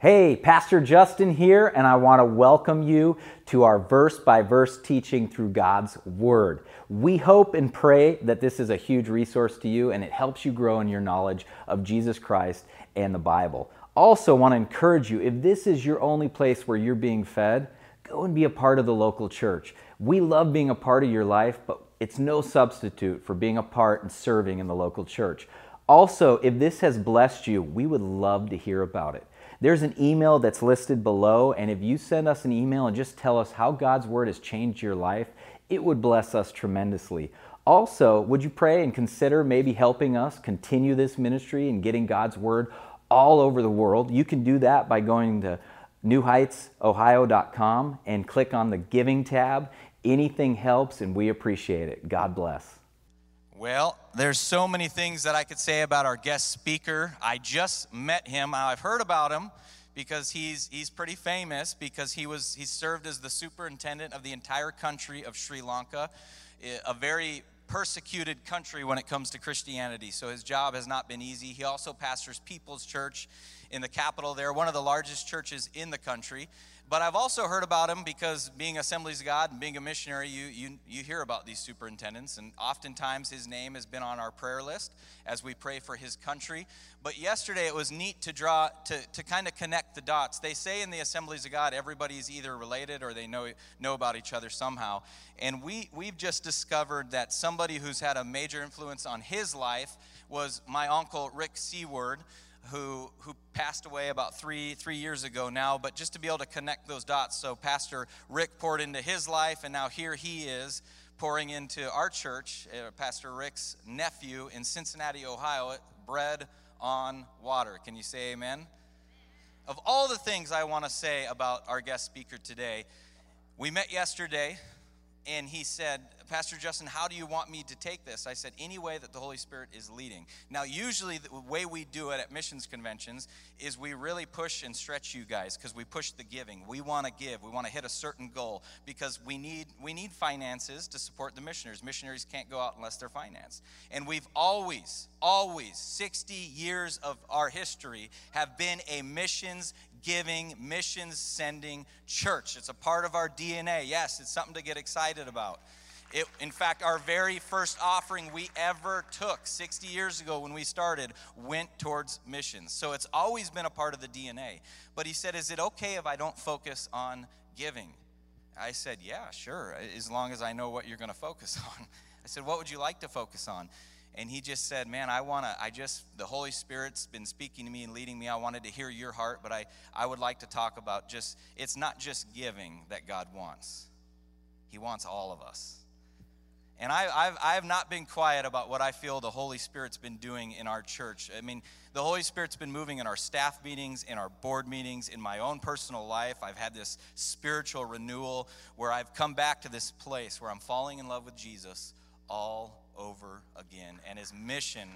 Hey, Pastor Justin here, and I want to welcome you to our verse by verse teaching through God's Word. We hope and pray that this is a huge resource to you and it helps you grow in your knowledge of Jesus Christ and the Bible. Also, want to encourage you if this is your only place where you're being fed, go and be a part of the local church. We love being a part of your life, but it's no substitute for being a part and serving in the local church. Also, if this has blessed you, we would love to hear about it. There's an email that's listed below, and if you send us an email and just tell us how God's Word has changed your life, it would bless us tremendously. Also, would you pray and consider maybe helping us continue this ministry and getting God's Word all over the world? You can do that by going to newheightsohio.com and click on the Giving tab. Anything helps, and we appreciate it. God bless. Well, there's so many things that I could say about our guest speaker. I just met him. I've heard about him because he's he's pretty famous because he was he served as the superintendent of the entire country of Sri Lanka, eh, a very persecuted country when it comes to Christianity. So his job has not been easy. He also pastors People's Church in the capital there, one of the largest churches in the country. But I've also heard about him because being Assemblies of God and being a missionary, you, you, you hear about these superintendents, and oftentimes his name has been on our prayer list as we pray for his country. But yesterday it was neat to draw, to, to kind of connect the dots. They say in the Assemblies of God, everybody's either related or they know, know about each other somehow. And we, we've just discovered that somebody who's had a major influence on his life was my uncle, Rick Seward who, who passed away about three, three years ago now, but just to be able to connect those dots. So, Pastor Rick poured into his life, and now here he is pouring into our church, uh, Pastor Rick's nephew in Cincinnati, Ohio, bread on water. Can you say amen? Of all the things I want to say about our guest speaker today, we met yesterday and he said, Pastor Justin, how do you want me to take this? I said, any way that the Holy Spirit is leading. Now, usually the way we do it at missions conventions is we really push and stretch you guys because we push the giving. We want to give. We want to hit a certain goal because we need we need finances to support the missionaries. Missionaries can't go out unless they're financed. And we've always, always, 60 years of our history have been a missions giving, missions sending church. It's a part of our DNA. Yes, it's something to get excited about. It, in fact, our very first offering we ever took 60 years ago when we started went towards missions. So it's always been a part of the DNA. But he said, Is it okay if I don't focus on giving? I said, Yeah, sure, as long as I know what you're going to focus on. I said, What would you like to focus on? And he just said man i want to i just the holy spirit's been speaking to me and leading me i wanted to hear your heart but i i would like to talk about just it's not just giving that god wants he wants all of us and I, I've, I have not been quiet about what I feel the Holy Spirit's been doing in our church. I mean, the Holy Spirit's been moving in our staff meetings, in our board meetings, in my own personal life. I've had this spiritual renewal where I've come back to this place where I'm falling in love with Jesus all over again. And his mission,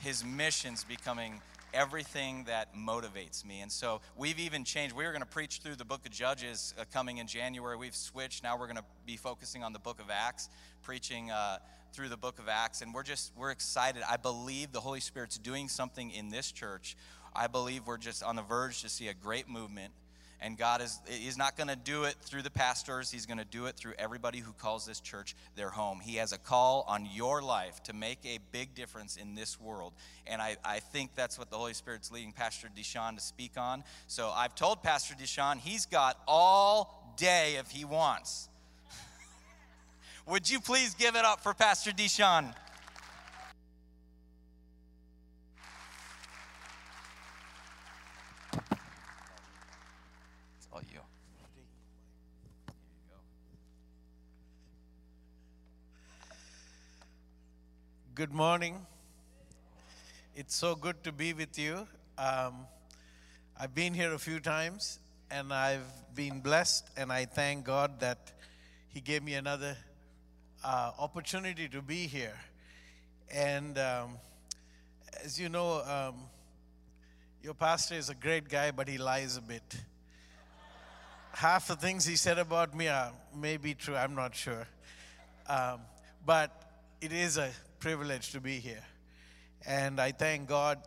his mission's becoming everything that motivates me. And so we've even changed. We were going to preach through the book of Judges uh, coming in January. We've switched. Now we're going to be focusing on the book of Acts, preaching uh, through the book of Acts. And we're just, we're excited. I believe the Holy Spirit's doing something in this church. I believe we're just on the verge to see a great movement and God is He's not going to do it through the pastors. He's going to do it through everybody who calls this church their home. He has a call on your life to make a big difference in this world. And I, I think that's what the Holy Spirit's leading Pastor Dishan to speak on. So I've told Pastor Dishan he's got all day if he wants. Would you please give it up for Pastor Dishan? Good morning. It's so good to be with you. Um, I've been here a few times and I've been blessed, and I thank God that He gave me another uh, opportunity to be here. And um, as you know, um, your pastor is a great guy, but he lies a bit. Half the things he said about me are maybe true, I'm not sure. Um, but it is a privilege to be here. And I thank God.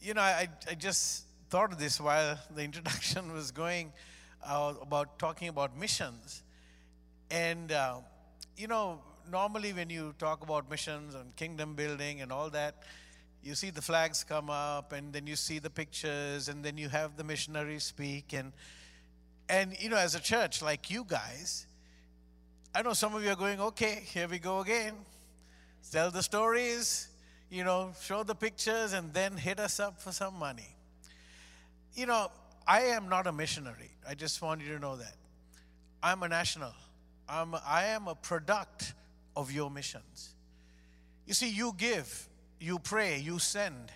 You know, I, I just thought of this while the introduction was going uh, about talking about missions. And, uh, you know, normally when you talk about missions and kingdom building and all that, you see the flags come up and then you see the pictures and then you have the missionaries speak and and you know as a church like you guys i know some of you are going okay here we go again tell the stories you know show the pictures and then hit us up for some money you know i am not a missionary i just want you to know that i'm a national I'm, i am a product of your missions you see you give you pray, you send.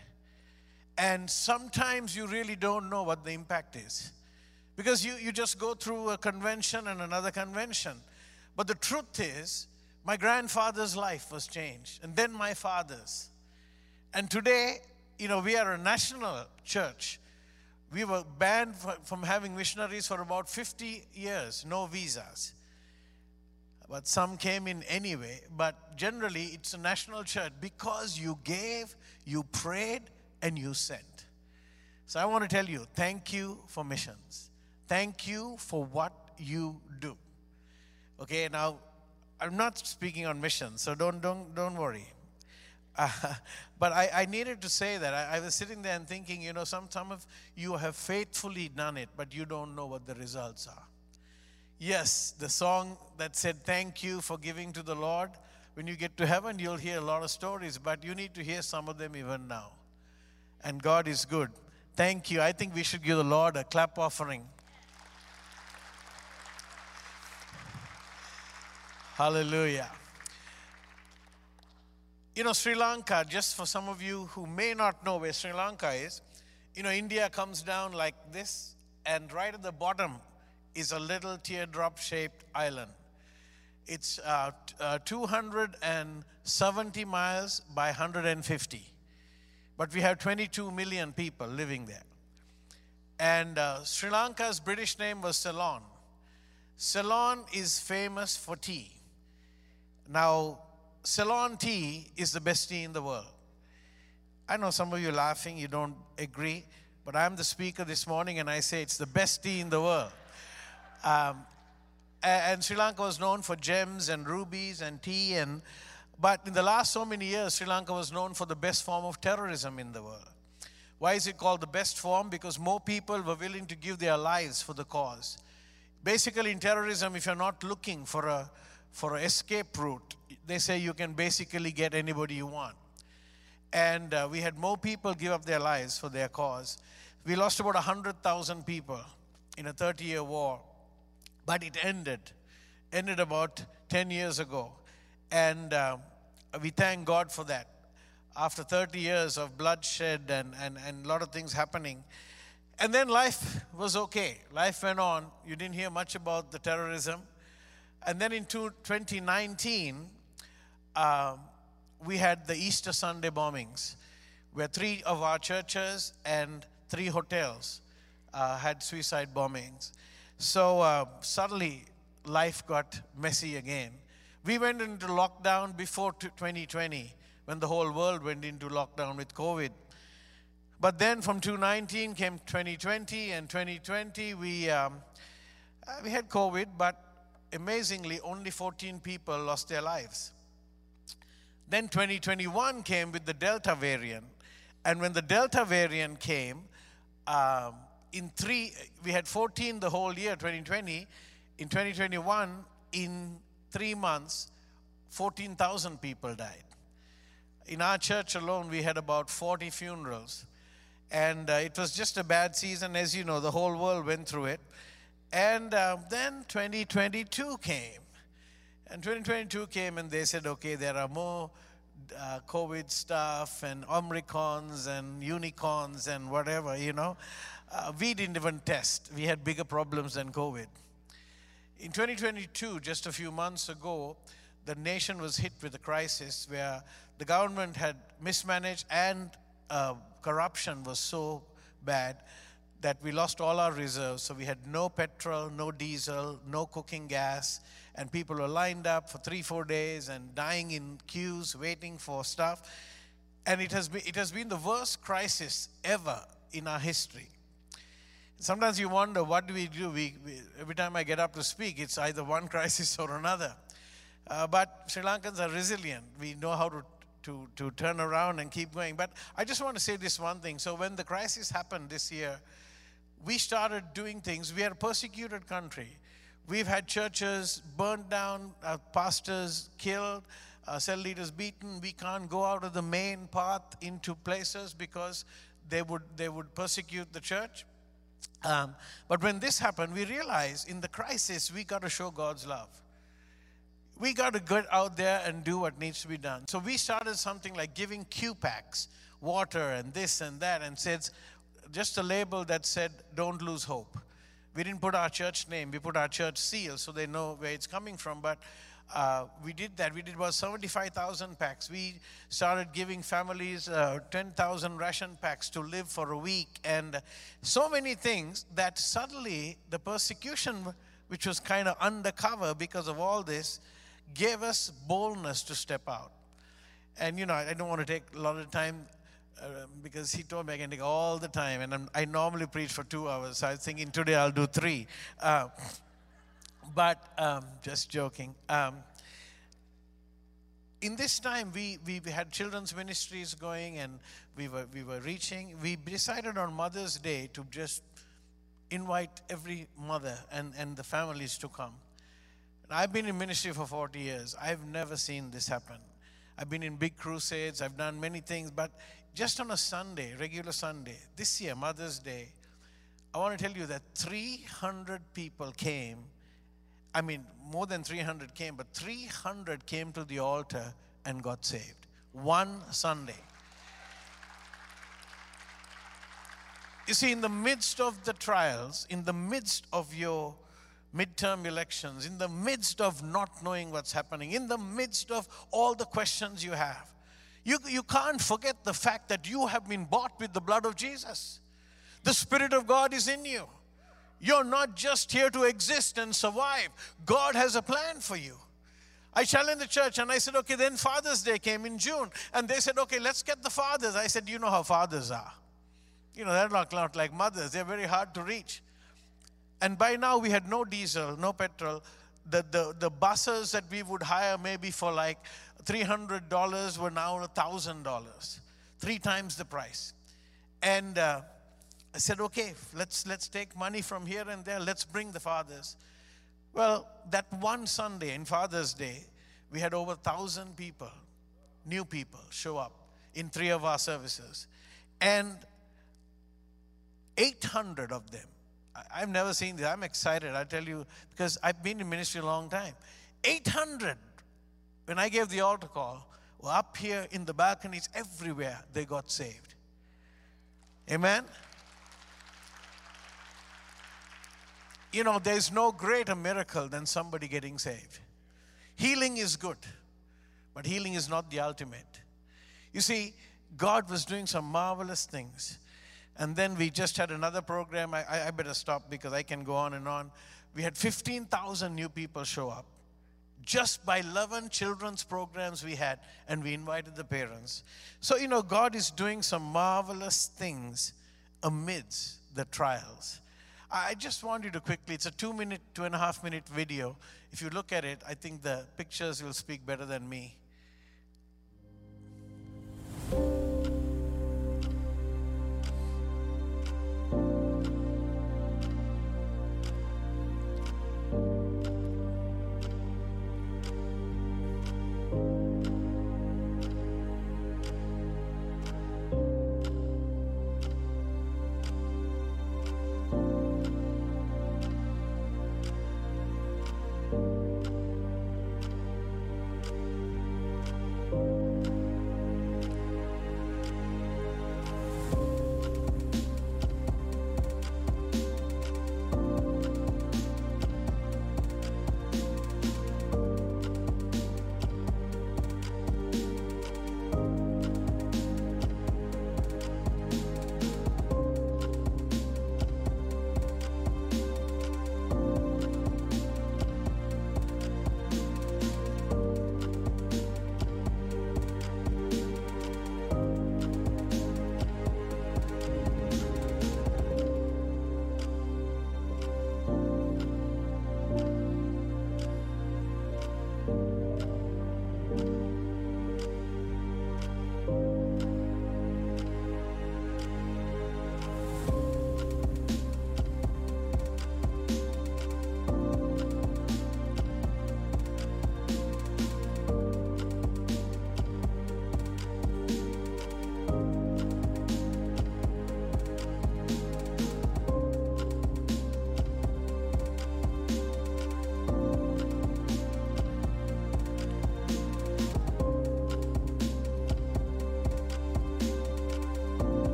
And sometimes you really don't know what the impact is. Because you, you just go through a convention and another convention. But the truth is, my grandfather's life was changed, and then my father's. And today, you know, we are a national church. We were banned from having missionaries for about 50 years, no visas but some came in anyway. But generally, it's a national church because you gave, you prayed, and you sent. So I want to tell you thank you for missions. Thank you for what you do. Okay, now I'm not speaking on missions, so don't, don't, don't worry. Uh, but I, I, needed to say that. I, I, was sitting there and thinking, you know, some, some of you have faithfully done it, but you don't know what the results are. Yes, the song that said, Thank you for giving to the Lord. When you get to heaven, you'll hear a lot of stories, but you need to hear some of them even now. And God is good. Thank you. I think we should give the Lord a clap offering. Hallelujah. You know, Sri Lanka, just for some of you who may not know where Sri Lanka is, you know, India comes down like this, and right at the bottom is a little teardrop shaped island. It's uh, uh, 270 miles by 150. But we have 22 million people living there. And uh, Sri Lanka's British name was Ceylon. Ceylon is famous for tea. Now, Ceylon tea is the best tea in the world. I know some of you are laughing, you don't agree, but I'm the speaker this morning and I say it's the best tea in the world. Um, and Sri Lanka was known for gems and rubies and tea and but in the last so many years Sri Lanka was known for the best form of terrorism in the world. Why is it called the best form? Because more people were willing to give their lives for the cause. Basically in terrorism if you're not looking for a for an escape route, they say you can basically get anybody you want. And uh, we had more people give up their lives for their cause. We lost about 100,000 people in a 30 year war but it ended, ended about 10 years ago. And uh, we thank God for that. After 30 years of bloodshed and, and, and a lot of things happening. And then life was okay. Life went on. You didn't hear much about the terrorism. And then in 2019, uh, we had the Easter Sunday bombings, where three of our churches and three hotels uh, had suicide bombings. So uh, suddenly life got messy again. We went into lockdown before 2020 when the whole world went into lockdown with COVID. But then from 2019 came 2020, and 2020 we, um, uh, we had COVID, but amazingly, only 14 people lost their lives. Then 2021 came with the Delta variant, and when the Delta variant came, um, in three, we had 14 the whole year, 2020. In 2021, in three months, 14,000 people died. In our church alone, we had about 40 funerals. And uh, it was just a bad season. As you know, the whole world went through it. And uh, then 2022 came. And 2022 came, and they said, okay, there are more uh, COVID stuff and Omicrons and unicorns and whatever, you know uh, we didn't even test. We had bigger problems than COVID. In 2022, just a few months ago, the nation was hit with a crisis where the government had mismanaged and uh, corruption was so bad that we lost all our reserves. So we had no petrol, no diesel, no cooking gas, and people were lined up for three, four days and dying in queues, waiting for stuff. And it has been, it has been the worst crisis ever in our history. sometimes you wonder what do we do? We, we, every time I get up to speak, it's either one crisis or another. Uh, but Sri Lankans are resilient. We know how to, to, to turn around and keep going. But I just want to say this one thing. So, when the crisis happened this year, we started doing things. We are a persecuted country. We've had churches burned down, uh, pastors killed, uh, cell leaders beaten. We can't go out of the main path into places because they would, they would persecute the church. Um, but when this happened, we realized in the crisis, we got to show God's love. We got to get out there and do what needs to be done. So we started something like giving Q packs, water and this and that, and said just a label that said, Don't lose hope. We didn't put our church name, we put our church seal so they know where it's coming from. But uh, we did that. We did about 75,000 packs. We started giving families uh, 10,000 ration packs to live for a week, and so many things that suddenly the persecution, which was kind of undercover because of all this, gave us boldness to step out. And you know, I don't want to take a lot of time uh, because he told me I can take all the time, and I'm, i normally preach for two hours. So I was thinking today I'll do three. Uh, but um, just joking. Um, in this time, we, we had children's ministries going and we were, we were reaching. We decided on Mother's Day to just invite every mother and, and the families to come. And I've been in ministry for 40 years. I've never seen this happen. I've been in big crusades, I've done many things, but just on a Sunday, regular Sunday, this year, Mother's Day, I want to tell you that 300 people came I mean, more than 300 came, but 300 came to the altar and got saved. One Sunday. You see, in the midst of the trials, in the midst of your midterm elections, in the midst of not knowing what's happening, in the midst of all the questions you have, you, you can't forget the fact that you have been bought with the blood of Jesus. The Spirit of God is in you. You're not just here to exist and survive. God has a plan for you. I challenged the church and I said, okay, then Father's Day came in June. And they said, okay, let's get the fathers. I said, you know how fathers are. You know, they're not, not like mothers, they're very hard to reach. And by now we had no diesel, no petrol. The, the, the buses that we would hire maybe for like $300 were now $1,000, three times the price. And uh, I said, okay, let's, let's take money from here and there. Let's bring the fathers. Well, that one Sunday in Father's Day, we had over 1,000 people, new people, show up in three of our services. And 800 of them, I've never seen this. I'm excited, I tell you, because I've been in ministry a long time. 800, when I gave the altar call, were up here in the balconies everywhere, they got saved. Amen? you know, there's no greater miracle than somebody getting saved. Healing is good, but healing is not the ultimate. You see, God was doing some marvelous things. And then we just had another program. I, I better stop because I can go on and on. We had 15,000 new people show up just by 11 children's programs we had, and we invited the parents. So, you know, God is doing some marvelous things amidst the trials. I just want you to quickly, it's a two minute, two and a half minute video. If you look at it, I think the pictures will speak better than me.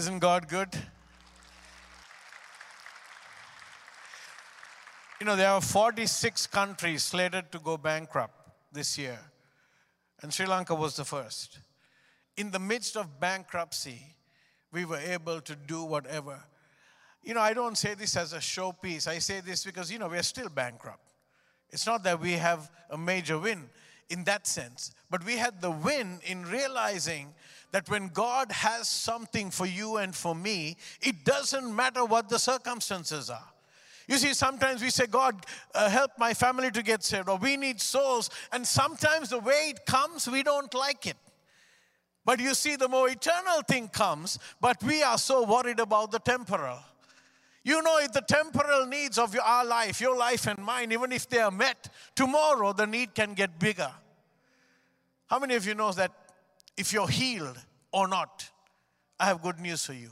Isn't God good? You know, there are 46 countries slated to go bankrupt this year, and Sri Lanka was the first. In the midst of bankruptcy, we were able to do whatever. You know, I don't say this as a showpiece. I say this because, you know, we're still bankrupt. It's not that we have a major win in that sense, but we had the win in realizing that when God has something for you and for me, it doesn't matter what the circumstances are. You see, sometimes we say, God, uh, help my family to get saved, or we need souls. And sometimes the way it comes, we don't like it. But you see, the more eternal thing comes, but we are so worried about the temporal. You know, if the temporal needs of our life, your life and mine, even if they are met, tomorrow the need can get bigger. How many of you know that if you're healed or not, I have good news for you.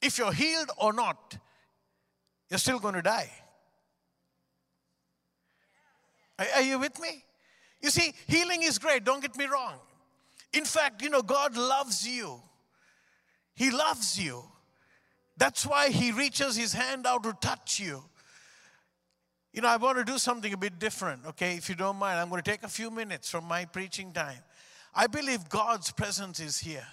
If you're healed or not, you're still going to die. Are you with me? You see, healing is great, don't get me wrong. In fact, you know, God loves you. He loves you. That's why He reaches His hand out to touch you. You know, I want to do something a bit different, okay? If you don't mind, I'm going to take a few minutes from my preaching time. I believe God's presence is here.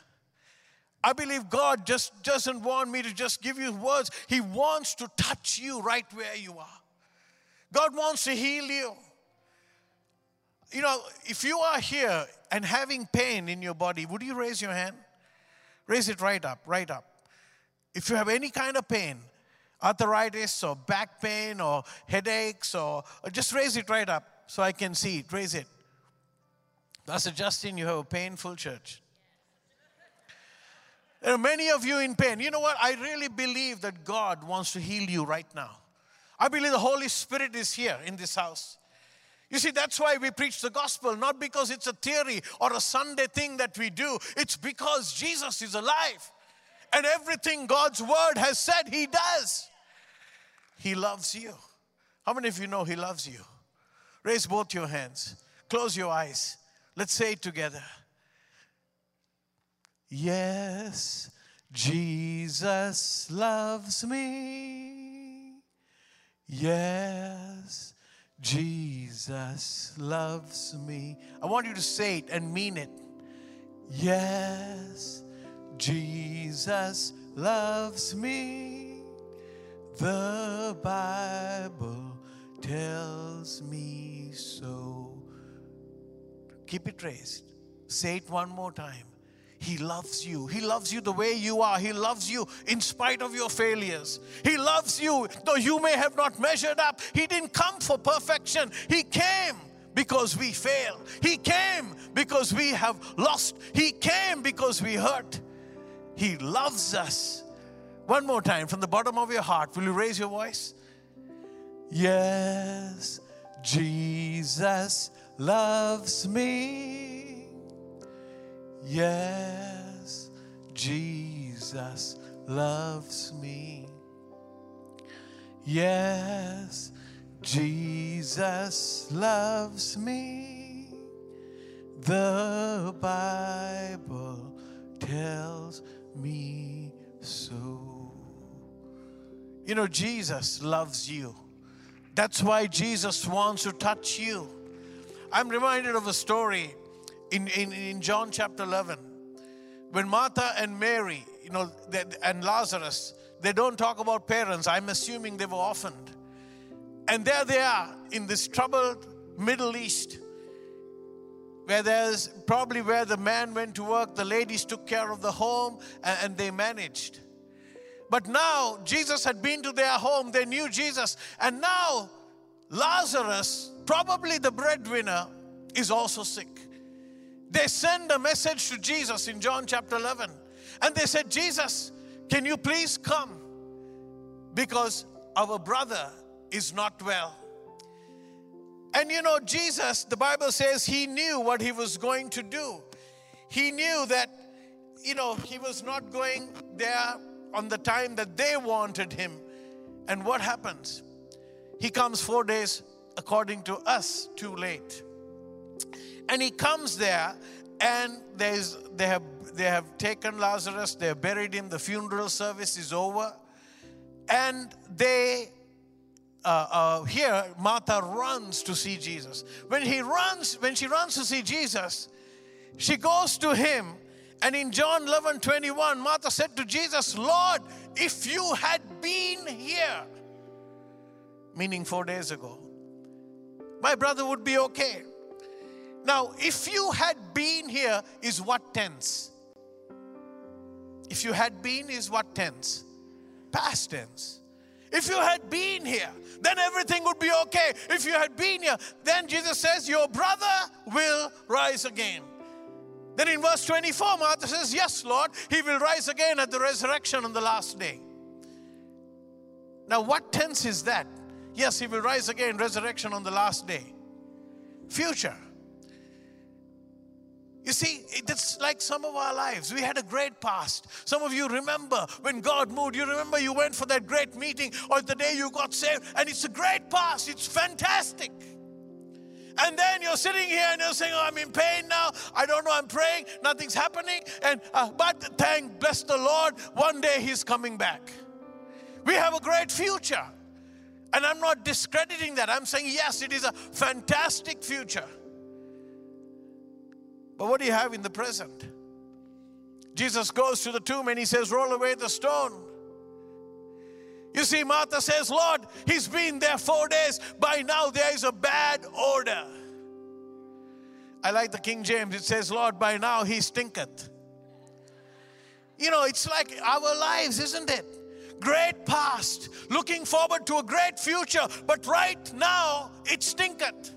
I believe God just doesn't want me to just give you words. He wants to touch you right where you are. God wants to heal you. You know, if you are here and having pain in your body, would you raise your hand? Raise it right up, right up. If you have any kind of pain, arthritis or back pain or headaches, or, or just raise it right up so I can see it. Raise it. Pastor Justin, you have a painful church. There are many of you in pain. You know what? I really believe that God wants to heal you right now. I believe the Holy Spirit is here in this house. You see, that's why we preach the gospel, not because it's a theory or a Sunday thing that we do. It's because Jesus is alive. And everything God's word has said, He does. He loves you. How many of you know He loves you? Raise both your hands, close your eyes. Let's say it together. Yes, Jesus loves me. Yes, Jesus loves me. I want you to say it and mean it. Yes, Jesus loves me. The Bible tells me so. Keep it raised. Say it one more time. He loves you. He loves you the way you are. He loves you in spite of your failures. He loves you though you may have not measured up. He didn't come for perfection. He came because we fail. He came because we have lost. He came because we hurt. He loves us. One more time from the bottom of your heart, will you raise your voice? Yes, Jesus loves me. Yes, Jesus loves me. Yes, Jesus loves me. The Bible tells me so. You know, Jesus loves you. That's why Jesus wants to touch you. I'm reminded of a story in, in, in John chapter 11, when Martha and Mary, you know, and Lazarus, they don't talk about parents. I'm assuming they were orphaned. And there they are in this troubled Middle East, where there's probably where the man went to work, the ladies took care of the home, and, and they managed. But now Jesus had been to their home, they knew Jesus, and now Lazarus, probably the breadwinner, is also sick. They send a message to Jesus in John chapter 11. And they said, Jesus, can you please come? Because our brother is not well. And you know, Jesus, the Bible says he knew what he was going to do. He knew that, you know, he was not going there on the time that they wanted him. And what happens? He comes four days, according to us, too late. And he comes there, and there's, they, have, they have taken Lazarus, they have buried him, the funeral service is over, and they uh, uh, here Martha runs to see Jesus. When he runs, when she runs to see Jesus, she goes to him, and in John 11 21, Martha said to Jesus, Lord, if you had been here, meaning four days ago, my brother would be okay. Now, if you had been here, is what tense? If you had been, is what tense? Past tense. If you had been here, then everything would be okay. If you had been here, then Jesus says, Your brother will rise again. Then in verse 24, Martha says, Yes, Lord, he will rise again at the resurrection on the last day. Now, what tense is that? Yes, he will rise again, resurrection on the last day. Future. You see, it's like some of our lives. We had a great past. Some of you remember when God moved. You remember you went for that great meeting or the day you got saved, and it's a great past. It's fantastic. And then you're sitting here and you're saying, oh, I'm in pain now. I don't know, I'm praying, nothing's happening. And uh, but thank bless the Lord, one day He's coming back. We have a great future. And I'm not discrediting that. I'm saying, yes, it is a fantastic future. But what do you have in the present? Jesus goes to the tomb and he says, Roll away the stone. You see, Martha says, Lord, he's been there four days. By now there is a bad order. I like the King James. It says, Lord, by now he stinketh. You know, it's like our lives, isn't it? Great past, looking forward to a great future, but right now it stinketh.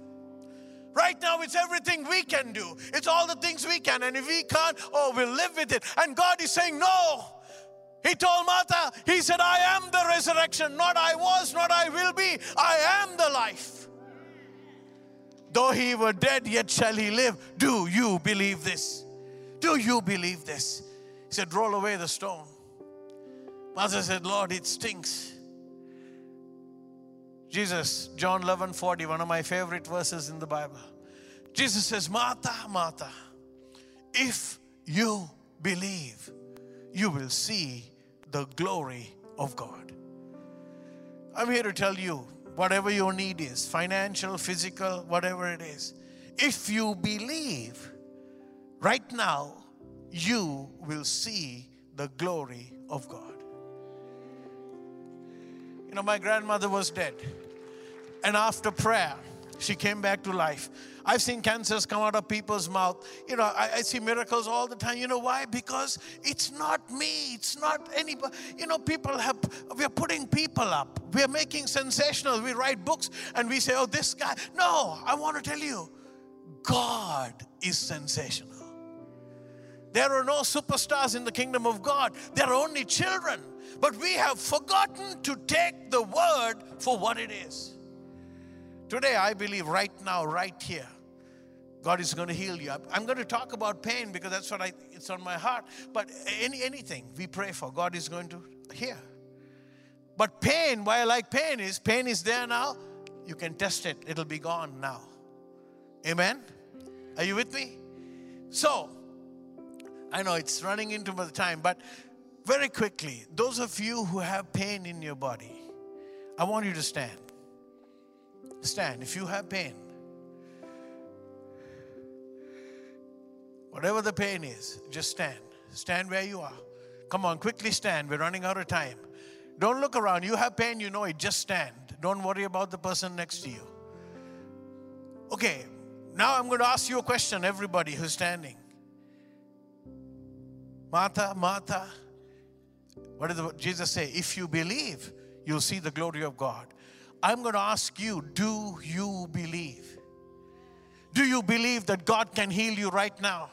Right now, it's everything we can do. It's all the things we can. And if we can't, oh, we'll live with it. And God is saying, No. He told Martha, He said, I am the resurrection. Not I was, not I will be. I am the life. Though he were dead, yet shall he live. Do you believe this? Do you believe this? He said, Roll away the stone. Martha said, Lord, it stinks. Jesus, John 11 40, one of my favorite verses in the Bible. Jesus says, Martha, Martha, if you believe, you will see the glory of God. I'm here to tell you whatever your need is financial, physical, whatever it is if you believe, right now, you will see the glory of God. My grandmother was dead. And after prayer, she came back to life. I've seen cancers come out of people's mouth. You know, I, I, see miracles all the time. You know why? Because it's not me. It's not anybody. You know, people have, we're putting people up. We're making sensational. We write books and we say, oh, this guy. No, I want to tell you, God is sensational. There are no superstars in the kingdom of God. There are only children. But we have forgotten to take the word for what it is. Today, I believe right now, right here, God is going to heal you. I'm going to talk about pain because that's what I, it's on my heart. But any, anything we pray for, God is going to hear. But pain, why I like pain is pain is there now. You can test it, it'll be gone now. Amen? Are you with me? So, I know it's running into the time, but very quickly, those of you who have pain in your body, I want you to stand. Stand. If you have pain, whatever the pain is, just stand. Stand where you are. Come on, quickly stand. We're running out of time. Don't look around. You have pain, you know it. Just stand. Don't worry about the person next to you. Okay, now I'm going to ask you a question, everybody who's standing. Martha, Martha, what did Jesus say? If you believe, you'll see the glory of God. I'm going to ask you, do you believe? Do you believe that God can heal you right now?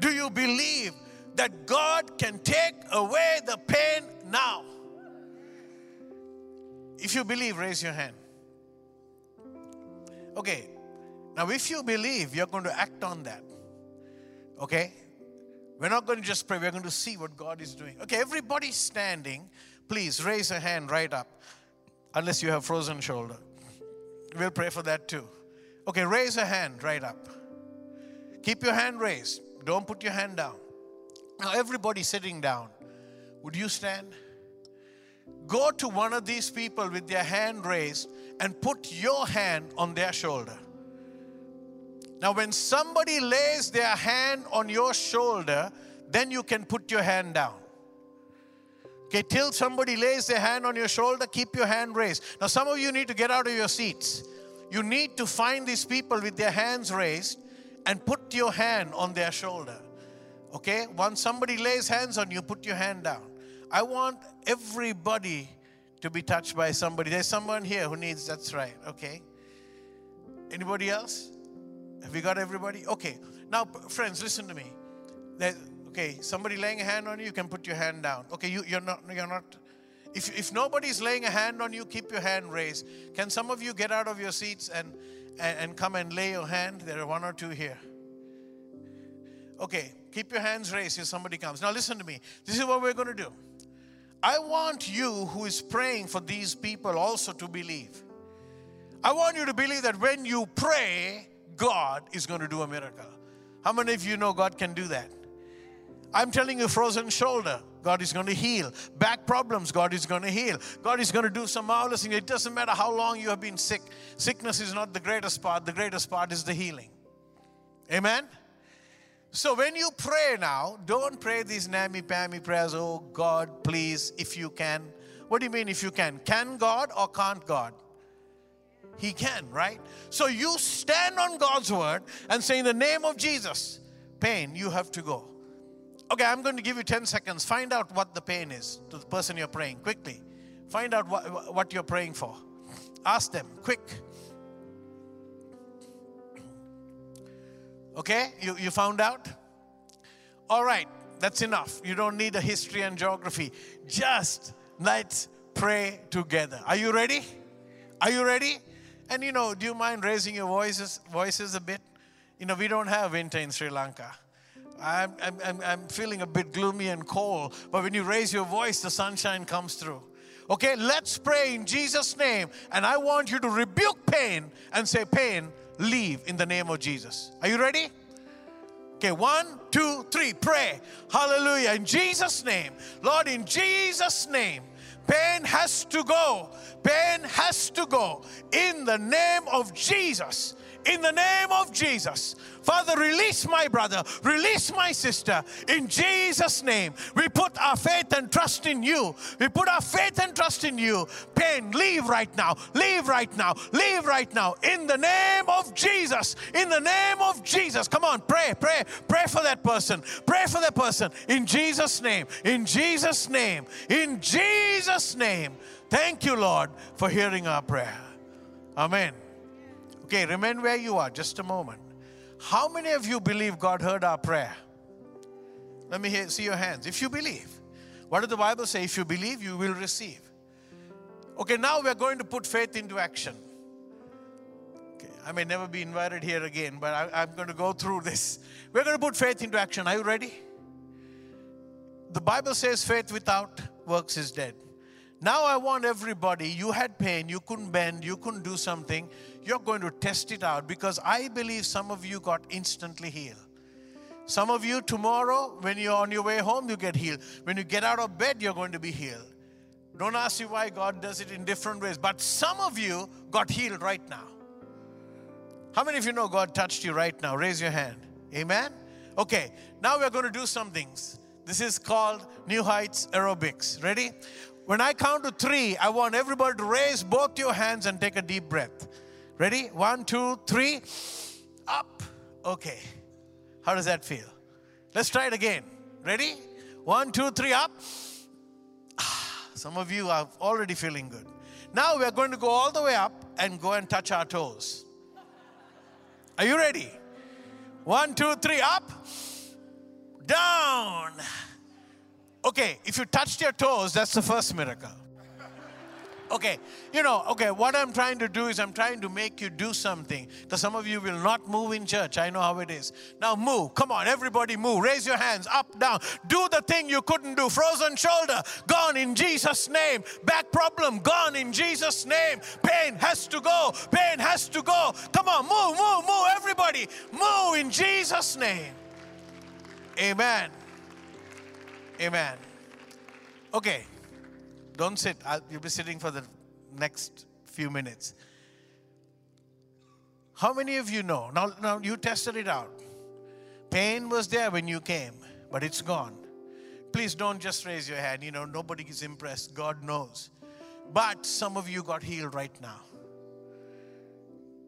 Do you believe that God can take away the pain now? If you believe, raise your hand. Okay, now if you believe, you're going to act on that. Okay? We're not going to just pray, we're going to see what God is doing. Okay, everybody standing, please raise a hand right up, unless you have frozen shoulder. We'll pray for that too. Okay, raise a hand right up. Keep your hand raised. Don't put your hand down. Now, everybody sitting down, would you stand? Go to one of these people with their hand raised and put your hand on their shoulder. Now, when somebody lays their hand on your shoulder, then you can put your hand down. Okay, till somebody lays their hand on your shoulder, keep your hand raised. Now, some of you need to get out of your seats. You need to find these people with their hands raised and put your hand on their shoulder. Okay, once somebody lays hands on you, put your hand down. I want everybody to be touched by somebody. There's someone here who needs, that's right, okay? Anybody else? Have we got everybody? Okay. Now, friends, listen to me. Okay, somebody laying a hand on you, you can put your hand down. Okay, you, you're not, you're not. If, if nobody's laying a hand on you, keep your hand raised. Can some of you get out of your seats and, and, and come and lay your hand? There are one or two here. Okay, keep your hands raised if somebody comes. Now, listen to me. This is what we're going to do. I want you who is praying for these people also to believe. I want you to believe that when you pray, God is going to do a miracle. How many of you know God can do that? I'm telling you, frozen shoulder, God is going to heal. Back problems, God is going to heal. God is going to do some marvelous thing. It doesn't matter how long you have been sick. Sickness is not the greatest part, the greatest part is the healing. Amen? So when you pray now, don't pray these nammy pammy prayers, oh God, please, if you can. What do you mean if you can? Can God or can't God? He can, right? So you stand on God's word and say, in the name of Jesus, pain, you have to go. Okay, I'm going to give you 10 seconds. Find out what the pain is to the person you're praying quickly. Find out what, what you're praying for. Ask them, quick. Okay, you, you found out? All right, that's enough. You don't need a history and geography. Just let's pray together. Are you ready? Are you ready? And you know, do you mind raising your voices voices a bit? You know, we don't have winter in Sri Lanka. I'm, I'm, I'm feeling a bit gloomy and cold, but when you raise your voice, the sunshine comes through. Okay, let's pray in Jesus' name. And I want you to rebuke pain and say, Pain, leave in the name of Jesus. Are you ready? Okay, one, two, three, pray. Hallelujah. In Jesus' name. Lord, in Jesus' name, pain has to go. Pain has to go. In the name of Jesus. In the name of Jesus. Father, release my brother, release my sister in Jesus' name. We put our faith and trust in you. We put our faith and trust in you. Pain, leave right now, leave right now, leave right now in the name of Jesus. In the name of Jesus. Come on, pray, pray, pray for that person. Pray for that person in Jesus' name. In Jesus' name. In Jesus' name. Thank you, Lord, for hearing our prayer. Amen. Okay, remain where you are just a moment. How many of you believe God heard our prayer? Let me hear, see your hands. If you believe, what did the Bible say? If you believe, you will receive. Okay, now we're going to put faith into action. Okay, I may never be invited here again, but I, I'm going to go through this. We're going to put faith into action. Are you ready? The Bible says faith without works is dead. Now I want everybody, you had pain, you couldn't bend, you couldn't do something. You're going to test it out because I believe some of you got instantly healed. Some of you tomorrow, when you're on your way home, you get healed. When you get out of bed, you're going to be healed. Don't ask me why God does it in different ways, but some of you got healed right now. How many of you know God touched you right now? Raise your hand. Amen? Okay, now we're going to do some things. This is called New Heights Aerobics. Ready? When I count to three, I want everybody to raise both your hands and take a deep breath. Ready? One, two, three. Up. Okay. How does that feel? Let's try it again. Ready? One, two, three, up. Ah, some of you are already feeling good. Now we're going to go all the way up and go and touch our toes. Are you ready? One, two, three, up, down. Okay, if you touched your toes, that's the first miracle. Okay, you know, okay, what I'm trying to do is I'm trying to make you do something. Because some of you will not move in church. I know how it is. Now move. Come on, everybody move. Raise your hands up, down. Do the thing you couldn't do. Frozen shoulder, gone in Jesus' name. Back problem, gone in Jesus' name. Pain has to go. Pain has to go. Come on, move, move, move, everybody. Move in Jesus' name. Amen. Amen. Okay. Don't sit. I'll, you'll be sitting for the next few minutes. How many of you know? Now, now you tested it out. Pain was there when you came, but it's gone. Please don't just raise your hand. You know, nobody is impressed. God knows. But some of you got healed right now.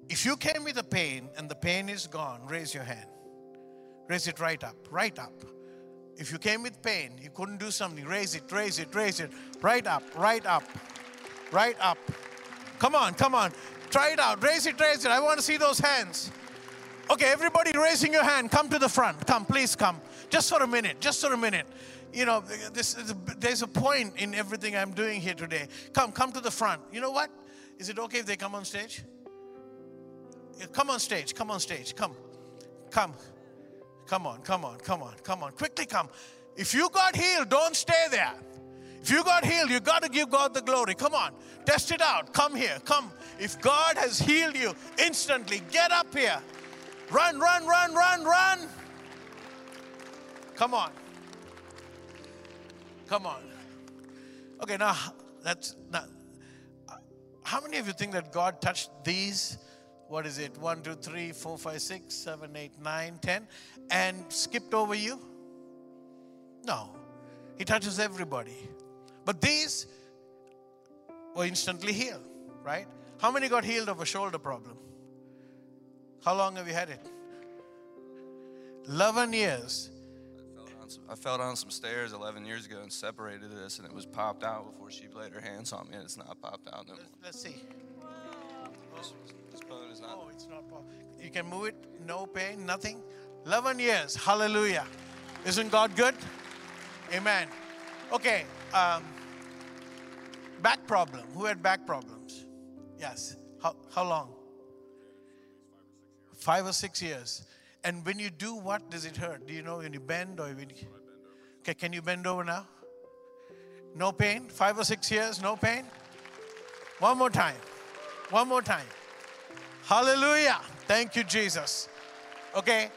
If you came with a pain and the pain is gone, raise your hand. Raise it right up, right up. If you came with pain, you couldn't do something, raise it, raise it, raise it, right up, right up, right up. Come on, come on. Try it out. Raise it, raise it. I want to see those hands. Okay, everybody raising your hand, come to the front. Come, please come. Just for a minute, just for a minute. You know, this, there's a point in everything I'm doing here today. Come, come to the front. You know what? Is it okay if they come on stage? Come on stage, come on stage, come. Come. Come on, come on, come on, come on. Quickly come. If you got healed, don't stay there. If you got healed, you got to give God the glory. Come on, test it out. Come here, come. If God has healed you instantly, get up here. Run, run, run, run, run. Come on. Come on. Okay, now that's now. How many of you think that God touched these? what is it, 1, 2, 3, 4, 5, 6, 7, 8, 9, 10, and skipped over you? No. He touches everybody. But these were instantly healed, right? How many got healed of a shoulder problem? How long have you had it? 11 years. I fell down some stairs 11 years ago and separated this, and it was popped out before she laid her hands on me, and it's not popped out no more. Let's see. This bone is not. Oh, it's not. popped. You can move it, no pain, nothing. 11 years. Hallelujah. Isn't God good? Amen. Okay. Um, back problem. Who had back problems? Yes. How, how long? Five or six years. And when you do what does it hurt? Do you know when you bend or when you, Okay, can you bend over now? No pain? Five or six years, no pain? One more time. One more time. Hallelujah. Thank you, Jesus. Okay,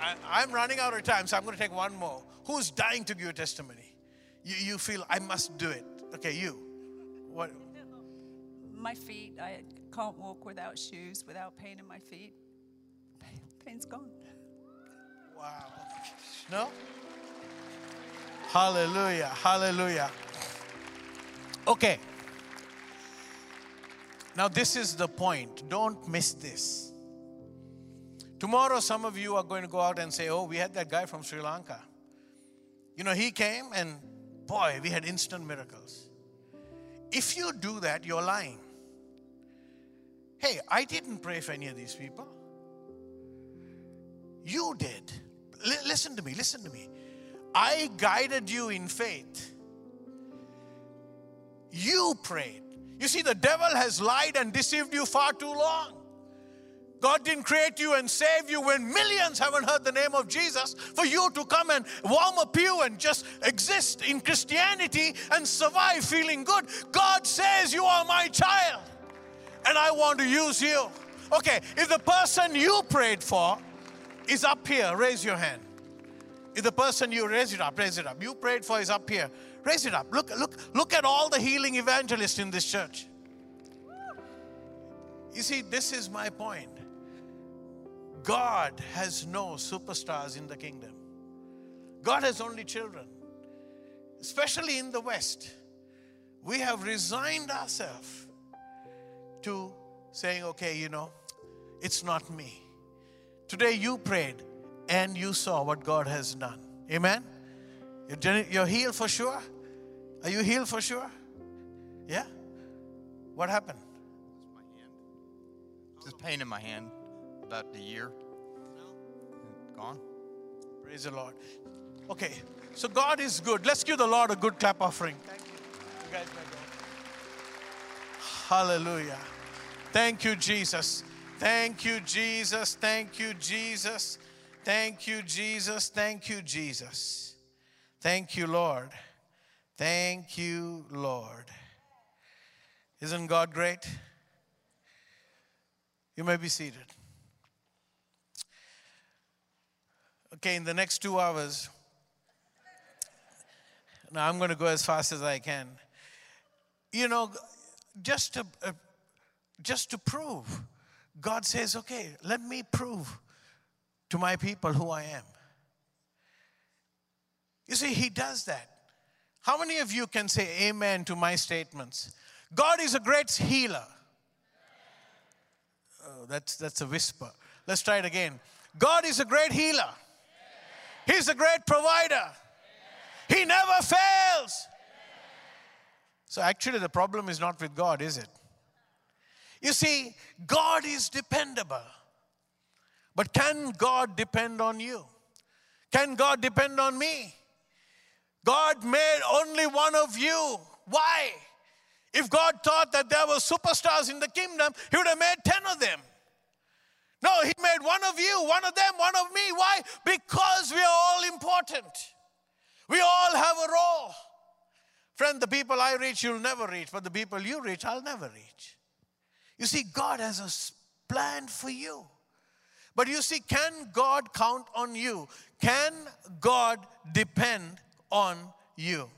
I, am running out of time, so I'm going to take one more. Who's dying to give a testimony? You, you feel I must do it. Okay, you. What? My feet, I can't walk without shoes, without pain in my feet. Pain's gone. Wow. No? Hallelujah. Hallelujah. Okay. Now, this is the point. Don't miss this. Tomorrow, some of you are going to go out and say, Oh, we had that guy from Sri Lanka. You know, he came and boy, we had instant miracles. If you do that, you're lying. Hey, I didn't pray for any of these people. You did. L- listen to me, listen to me. I guided you in faith. You prayed. You see, the devil has lied and deceived you far too long. God didn't create you and save you when millions haven't heard the name of Jesus for you to come and warm a pew and just exist in Christianity and survive feeling good. God says, You are my child and I want to use you. Okay, if the person you prayed for is up here, raise your hand. If the person you raise it up, raise it up. You prayed for is up here. Raise it up. Look, look, look at all the healing evangelists in this church. You see, this is my point. God has no superstars in the kingdom. God has only children, especially in the West. We have resigned ourselves to saying, okay, you know, it's not me. Today you prayed and you saw what God has done. Amen? You're healed for sure? Are you healed for sure? Yeah? What happened? Just pain in my hand. About the year. Gone. Praise the Lord. Okay, so God is good. Let's give the Lord a good clap offering. Thank you. You guys may go. Hallelujah. Thank you, Jesus. Thank you, Jesus. Thank you, Jesus. Thank you, Jesus. Thank you, Jesus. Thank you, Lord. Thank you, Lord. Isn't God great? You may be seated. Okay, in the next two hours, Now I'm going to go as fast as I can. You know, just to uh, just to prove, God says, "Okay, let me prove to my people who I am." You see, He does that. How many of you can say amen to my statements? God is a great healer. Oh, that's, that's a whisper. Let's try it again. God is a great healer. He's a great provider. He never fails. So, actually, the problem is not with God, is it? You see, God is dependable. But can God depend on you? Can God depend on me? God made only one of you. Why? If God thought that there were superstars in the kingdom, He would have made 10 of them. No, He made one of you, one of them, one of me. Why? Because we are all important. We all have a role. Friend, the people I reach, you'll never reach, but the people you reach, I'll never reach. You see, God has a plan for you. But you see, can God count on you? Can God depend on you?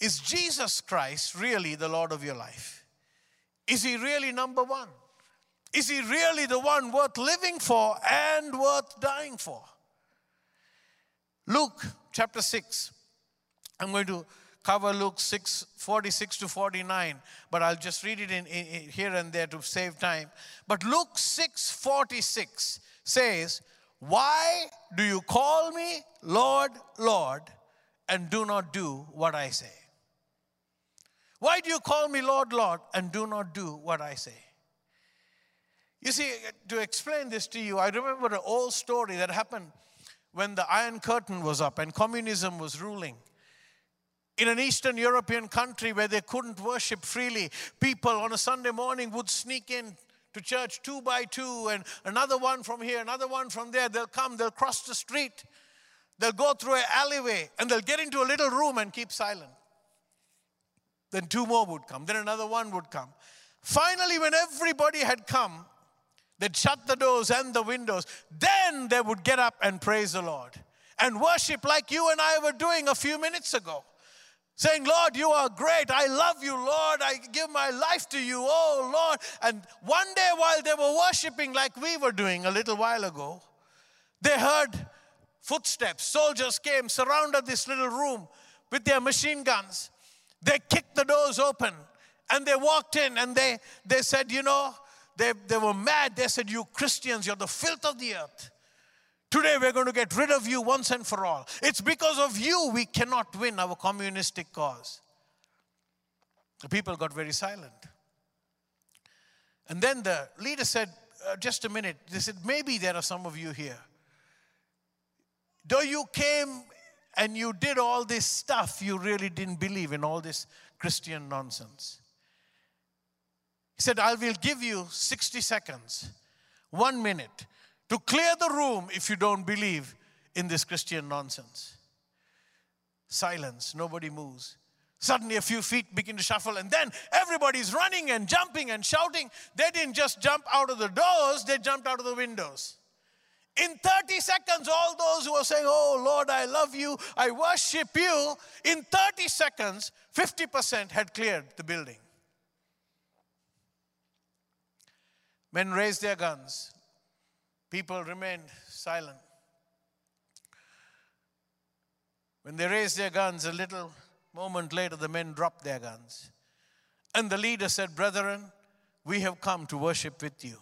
Is Jesus Christ really the Lord of your life? Is He really number one? Is He really the one worth living for and worth dying for? Luke chapter 6. I'm going to cover Luke 6, 46 to 49, but I'll just read it in, in, in here and there to save time. But Luke 6, 46 says, Why do you call me Lord, Lord, and do not do what I say? Why do you call me Lord, Lord, and do not do what I say? You see, to explain this to you, I remember an old story that happened when the Iron Curtain was up and communism was ruling. In an Eastern European country where they couldn't worship freely, people on a Sunday morning would sneak in to church two by two, and another one from here, another one from there. They'll come, they'll cross the street, they'll go through an alleyway, and they'll get into a little room and keep silent. Then two more would come, then another one would come. Finally, when everybody had come, they'd shut the doors and the windows. Then they would get up and praise the Lord and worship like you and I were doing a few minutes ago. Saying, Lord, you are great. I love you, Lord. I give my life to you, oh Lord. And one day while they were worshiping like we were doing a little while ago, they heard footsteps. Soldiers came, surrounded this little room with their machine guns. They kicked the doors open and they walked in and they, they said, You know, they, they were mad. They said, You Christians, you're the filth of the earth. Today we're going to get rid of you once and for all. It's because of you we cannot win our communistic cause. The people got very silent. And then the leader said, uh, Just a minute. They said, Maybe there are some of you here. Though you came and you did all this stuff, you really didn't believe in all this Christian nonsense. He said, I will give you 60 seconds, one minute, to clear the room if you don't believe in this Christian nonsense. Silence, nobody moves. Suddenly, a few feet begin to shuffle, and then everybody's running and jumping and shouting. They didn't just jump out of the doors, they jumped out of the windows. In 30 seconds, all those who are saying, Oh Lord, I love you, I worship you, in 30 seconds, 50% had cleared the building. Men raised their guns, people remained silent. When they raised their guns, a little moment later, the men dropped their guns. And the leader said, Brethren, we have come to worship with you.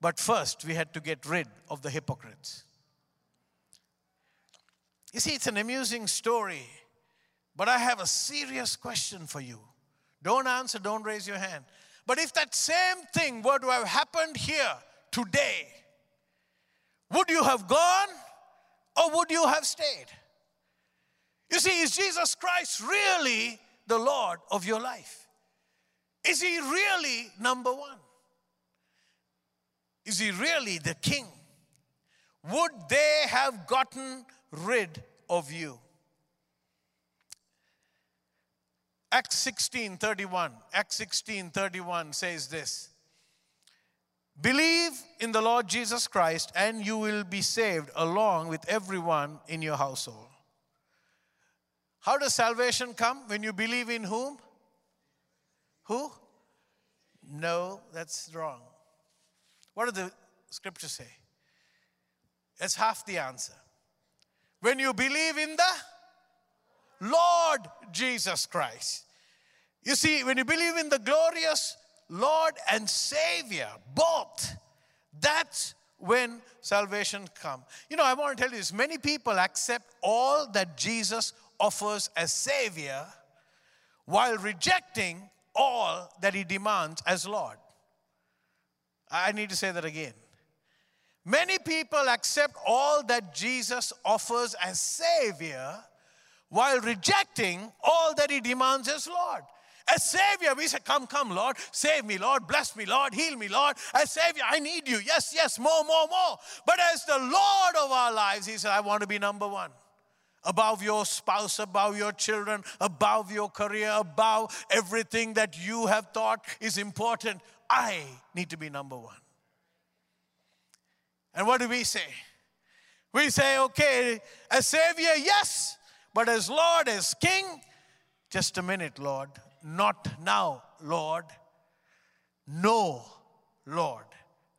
But first, we had to get rid of the hypocrites. You see, it's an amusing story, but I have a serious question for you. Don't answer, don't raise your hand. But if that same thing were to have happened here today, would you have gone or would you have stayed? You see, is Jesus Christ really the Lord of your life? Is he really number one? Is he really the king? Would they have gotten rid of you? Acts 16 31. Acts 16 31 says this Believe in the Lord Jesus Christ, and you will be saved along with everyone in your household. How does salvation come? When you believe in whom? Who? No, that's wrong. What do the scriptures say? That's half the answer. When you believe in the Lord Jesus Christ. You see, when you believe in the glorious Lord and Savior, both, that's when salvation come. You know, I want to tell you this. Many people accept all that Jesus offers as Savior while rejecting all that He demands as Lord. I need to say that again. Many people accept all that Jesus offers as Savior while rejecting all that He demands as Lord. As Savior, we say, Come, come, Lord, save me, Lord, bless me, Lord, heal me, Lord. As Savior, I need you. Yes, yes, more, more, more. But as the Lord of our lives, He said, I want to be number one. Above your spouse, above your children, above your career, above everything that you have thought is important. I need to be number one. And what do we say? We say, okay, as Savior, yes, but as Lord, as King, just a minute, Lord. Not now, Lord. No, Lord.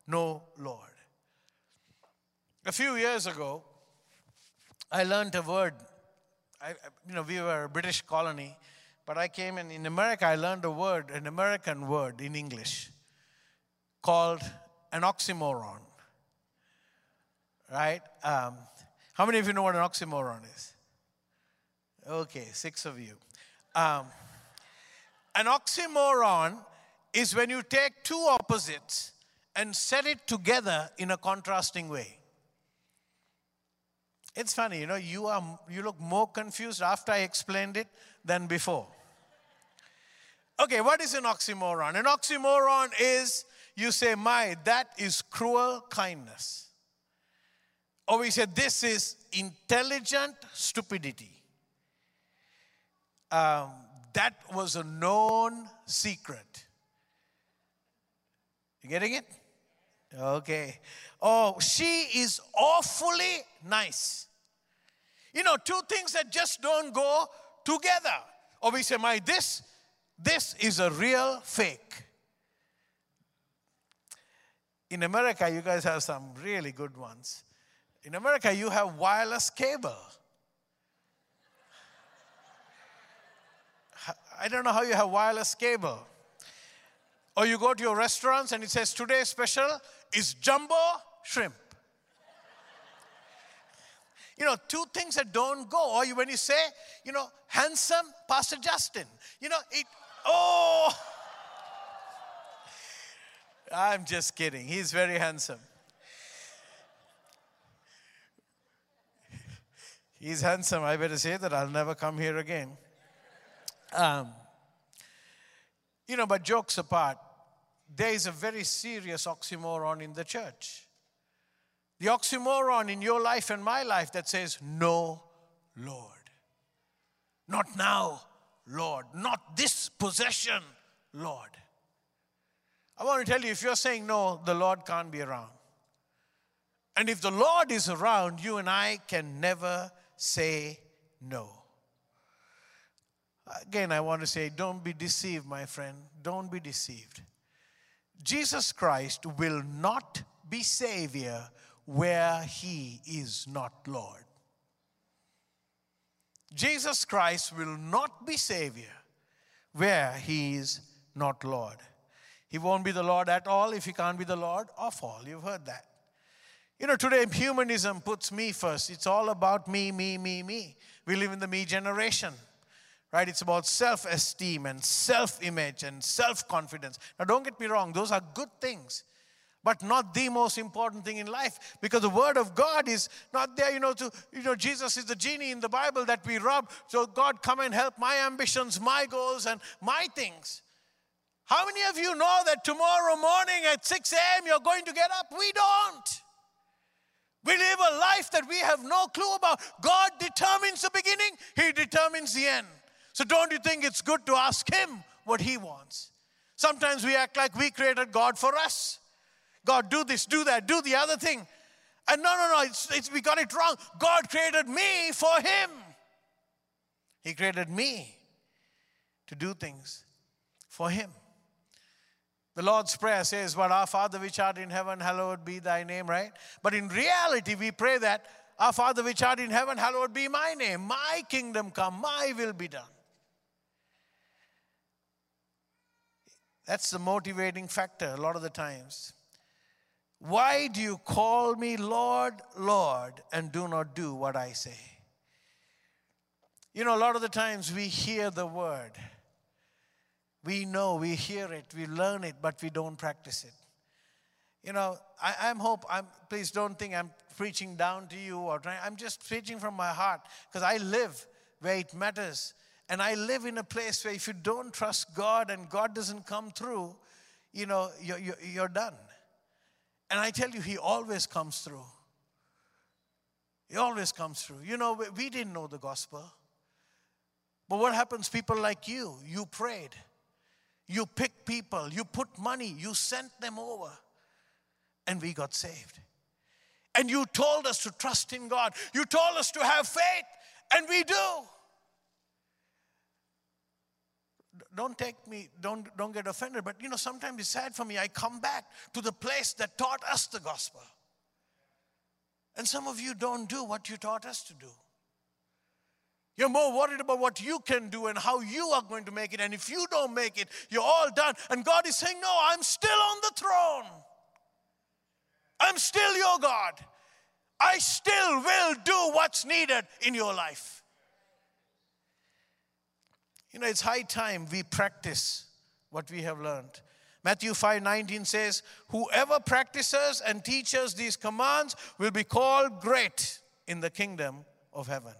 No, Lord. A few years ago, I learned a word. I, you know, we were a British colony, but I came in, in America, I learned a word, an American word in English called an oxymoron. Right? Um, how many of you know what an oxymoron is? Okay, six of you. Um, an oxymoron is when you take two opposites and set it together in a contrasting way. It's funny, you know, you, are, you look more confused after I explained it than before. Okay, what is an oxymoron? An oxymoron is you say, My, that is cruel kindness. Or we say, This is intelligent stupidity. Um, that was a known secret. You getting it? Okay. Oh, she is awfully nice. You know, two things that just don't go together. Or we say, my this, this is a real fake. In America, you guys have some really good ones. In America, you have wireless cable. I don't know how you have wireless cable. Or you go to your restaurants and it says today's special is jumbo shrimp. You know, two things that don't go. Or you, when you say, you know, handsome Pastor Justin, you know, it, oh, I'm just kidding. He's very handsome. He's handsome. I better say that I'll never come here again. Um, you know, but jokes apart, there is a very serious oxymoron in the church. The oxymoron in your life and my life that says, No, Lord. Not now, Lord. Not this possession, Lord. I want to tell you if you're saying no, the Lord can't be around. And if the Lord is around, you and I can never say no. Again, I want to say, don't be deceived, my friend. Don't be deceived. Jesus Christ will not be Savior where He is not Lord. Jesus Christ will not be Savior where He is not Lord. He won't be the Lord at all if He can't be the Lord of all. You've heard that. You know, today humanism puts me first. It's all about me, me, me, me. We live in the me generation right? It's about self esteem and self image and self confidence. Now, don't get me wrong, those are good things, but not the most important thing in life because the Word of God is not there, you know, to, you know, Jesus is the genie in the Bible that we rub. So, God, come and help my ambitions, my goals, and my things. How many of you know that tomorrow morning at 6 a.m. you're going to get up? We don't. We live a life that we have no clue about. God determines the beginning, He determines the end. So don't you think it's good to ask Him what He wants? Sometimes we act like we created God for us. God, do this, do that, do the other thing. And no, no, no, it's, it's, we got it wrong. God created me for Him. He created me to do things for Him. The Lord's Prayer says, But our Father which art in heaven, hallowed be thy name, right? But in reality, we pray that, Our Father which art in heaven, hallowed be my name, my kingdom come, my will be done. That's the motivating factor a lot of the times. Why do you call me Lord, Lord, and do not do what I say? You know, a lot of the times we hear the word. We know, we hear it, we learn it, but we don't practice it. You know, I, am hope, I'm, please don't think I'm preaching down to you or trying, I'm just preaching from my heart because I live where it matters. And I live in a place where if you don't trust God and God doesn't come through, you know, you're, you're, done. And I tell you, He always comes through. He always comes through. You know, we didn't know the gospel. But what happens, people like you, you prayed. You picked people, you put money, you sent them over, and we got saved. And you told us to trust in God. You told us to have faith, and we do. Don't take me, don't, don't get offended, but you know, sometimes it's sad for me. I come back to the place that taught us the gospel. And some of you don't do what you taught us to do. You're more worried about what you can do and how you are going to make it. And if you don't make it, you're all done. And God is saying, No, I'm still on the throne. I'm still your God. I still will do what's needed in your life. You know, it's high time we practice what we have learned. Matthew 5 19 says, Whoever practices and teaches these commands will be called great in the kingdom of heaven.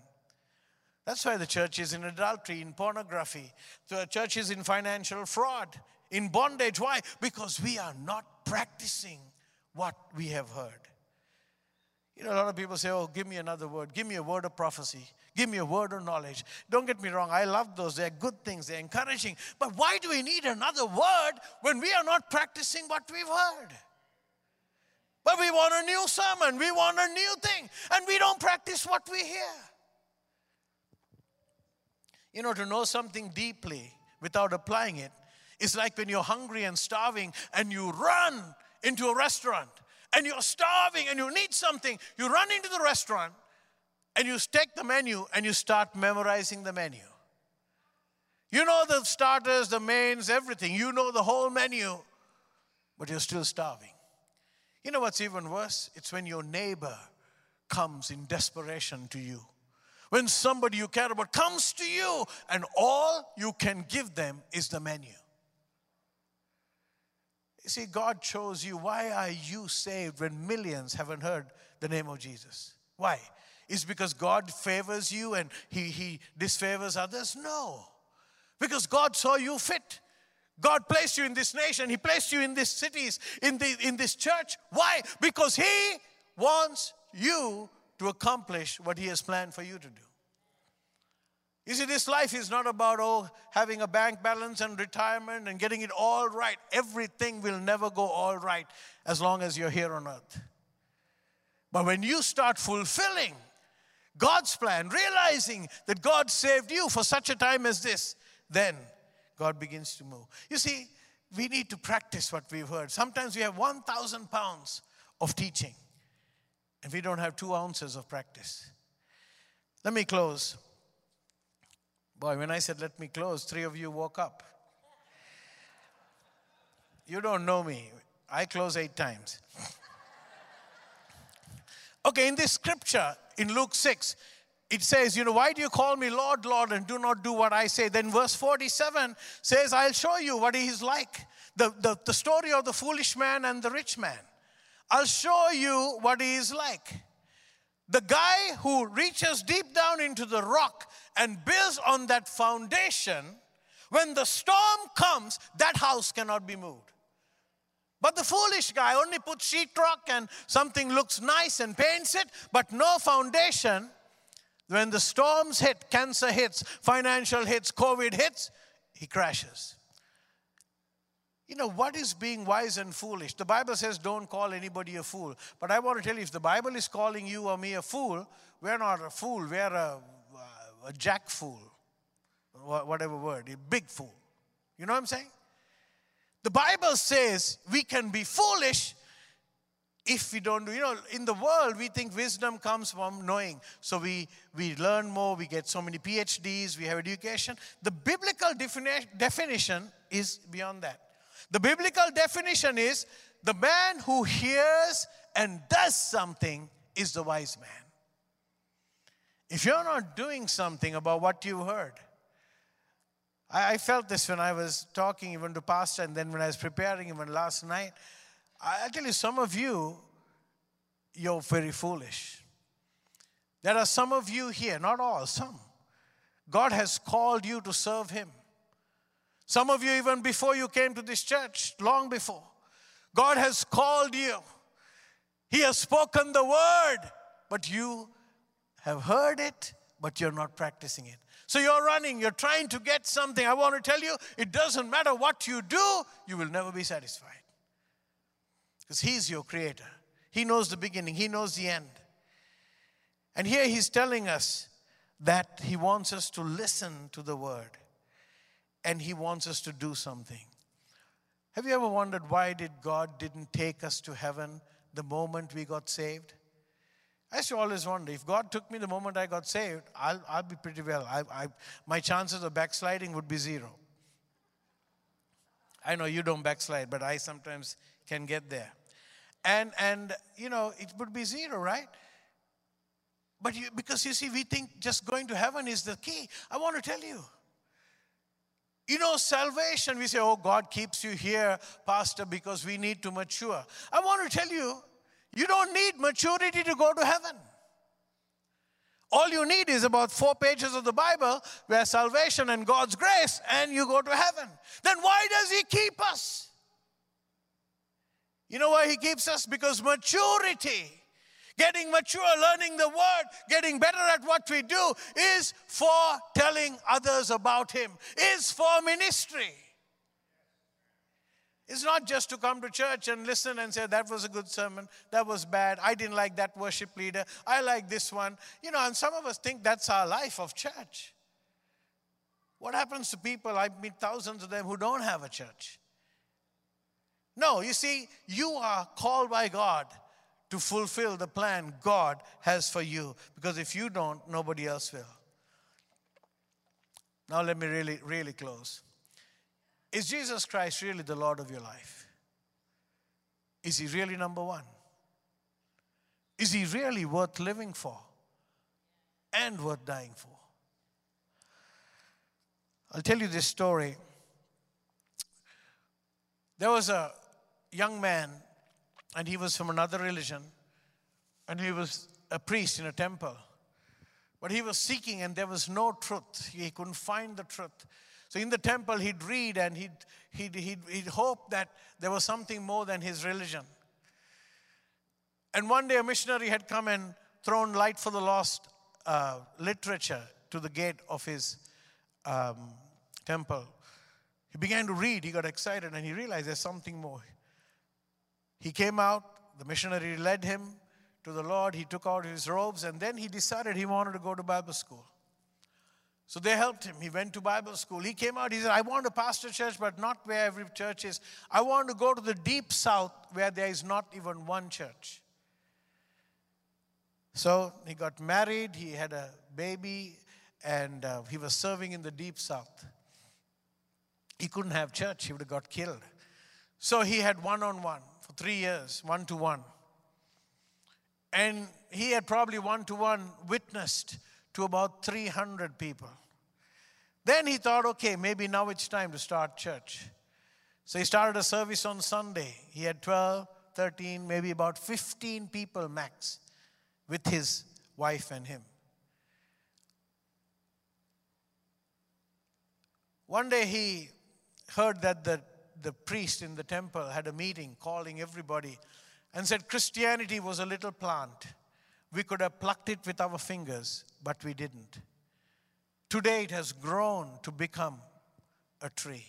That's why the church is in adultery, in pornography. The church is in financial fraud, in bondage. Why? Because we are not practicing what we have heard. You know, a lot of people say, Oh, give me another word. Give me a word of prophecy. Give me a word of knowledge. Don't get me wrong, I love those. They're good things, they're encouraging. But why do we need another word when we are not practicing what we've heard? But we want a new sermon, we want a new thing, and we don't practice what we hear. You know, to know something deeply without applying it is like when you're hungry and starving and you run into a restaurant and you're starving and you need something. You run into the restaurant and you take the menu and you start memorizing the menu. You know the starters, the mains, everything. You know the whole menu, but you're still starving. You know what's even worse? It's when your neighbor comes in desperation to you when somebody you care about comes to you and all you can give them is the menu. You see, God chose you. Why are you saved when millions haven't heard the name of Jesus? Why? Is because God favors you and he, he disfavors others? No. Because God saw you fit. God placed you in this nation. He placed you in these cities, in, the, in this church. Why? Because He wants you to accomplish what He has planned for you to do. You see, this life is not about oh, having a bank balance and retirement and getting it all right. Everything will never go all right as long as you're here on earth. But when you start fulfilling God's plan, realizing that God saved you for such a time as this, then God begins to move. You see, we need to practice what we've heard. Sometimes we have 1,000 pounds of teaching, and we don't have two ounces of practice. Let me close. Boy, when I said, let me close, three of you woke up. You don't know me. I close eight times. okay, in this scripture, in Luke 6, it says, You know, why do you call me Lord, Lord, and do not do what I say? Then verse 47 says, I'll show you what he is like. The, the, the story of the foolish man and the rich man. I'll show you what he is like. The guy who reaches deep down into the rock and builds on that foundation, when the storm comes, that house cannot be moved. But the foolish guy only puts sheetrock and something looks nice and paints it, but no foundation. When the storms hit, cancer hits, financial hits, COVID hits, he crashes. You know, what is being wise and foolish? The Bible says don't call anybody a fool. But I want to tell you, if the Bible is calling you or me a fool, we're not a fool, we're a, a jack fool. whatever word, a big fool. You know what I'm saying? The Bible says we can be foolish if we don't do you know in the world we think wisdom comes from knowing so we we learn more we get so many phds we have education the biblical defini- definition is beyond that the biblical definition is the man who hears and does something is the wise man if you're not doing something about what you've heard I, I felt this when I was talking even to Pastor, and then when I was preparing even last night. I, I tell you, some of you, you're very foolish. There are some of you here, not all, some. God has called you to serve Him. Some of you, even before you came to this church, long before, God has called you. He has spoken the word, but you have heard it, but you're not practicing it. So you're running, you're trying to get something. I want to tell you, it doesn't matter what you do, you will never be satisfied. Because He's your creator. He knows the beginning, He knows the end. And here He's telling us that He wants us to listen to the word and He wants us to do something. Have you ever wondered why did God didn't take us to heaven the moment we got saved? I used to always wonder if God took me the moment I got saved, I'll, I'll be pretty well. I, I, my chances of backsliding would be zero. I know you don't backslide, but I sometimes can get there. And, and you know, it would be zero, right? But you, because you see, we think just going to heaven is the key. I want to tell you. You know, salvation, we say, oh, God keeps you here, Pastor, because we need to mature. I want to tell you, you don't need maturity to go to heaven. All you need is about four pages of the Bible where salvation and God's grace, and you go to heaven. Then why does He keep us? You know why He keeps us? Because maturity, getting mature, learning the Word, getting better at what we do, is for telling others about Him, is for ministry. It's not just to come to church and listen and say, that was a good sermon, that was bad, I didn't like that worship leader, I like this one. You know, and some of us think that's our life of church. What happens to people? I meet thousands of them who don't have a church. No, you see, you are called by God to fulfill the plan God has for you because if you don't, nobody else will. Now, let me really, really close. Is Jesus Christ really the Lord of your life? Is he really number one? Is he really worth living for and worth dying for? I'll tell you this story. There was a young man, and he was from another religion, and he was a priest in a temple. But he was seeking, and there was no truth. He couldn't find the truth. So in the temple, he'd read and he'd, he'd, he'd, he'd hope that there was something more than his religion. And one day, a missionary had come and thrown light for the lost uh, literature to the gate of his um, temple. He began to read, he got excited, and he realized there's something more. He came out, the missionary led him to the Lord, he took out his robes, and then he decided he wanted to go to Bible school. So they helped him. He went to Bible school. He came out, he said, I want to pastor church, but not where every church is. I want to go to the deep south where there is not even one church. So he got married, he had a baby, and uh, he was serving in the deep south. He couldn't have church, he would have got killed. So he had one on one for three years, one to one. And he had probably one to one witnessed to about 300 people. Then he thought, okay, maybe now it's time to start church. So he started a service on Sunday. He had 12, 13, maybe about 15 people max with his wife and him. One day he heard that the, the priest in the temple had a meeting calling everybody and said Christianity was a little plant. We could have plucked it with our fingers, but we didn't. Today it has grown to become a tree.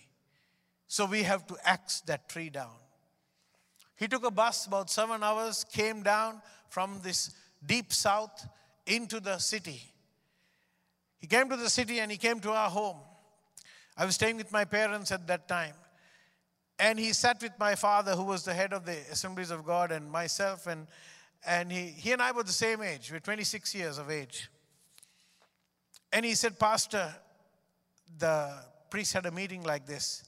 So we have to axe that tree down. He took a bus about seven hours, came down from this deep south into the city. He came to the city and he came to our home. I was staying with my parents at that time. And he sat with my father, who was the head of the Assemblies of God, and myself. And, and he, he and I were the same age. We are 26 years of age. And he said, Pastor, the priest had a meeting like this.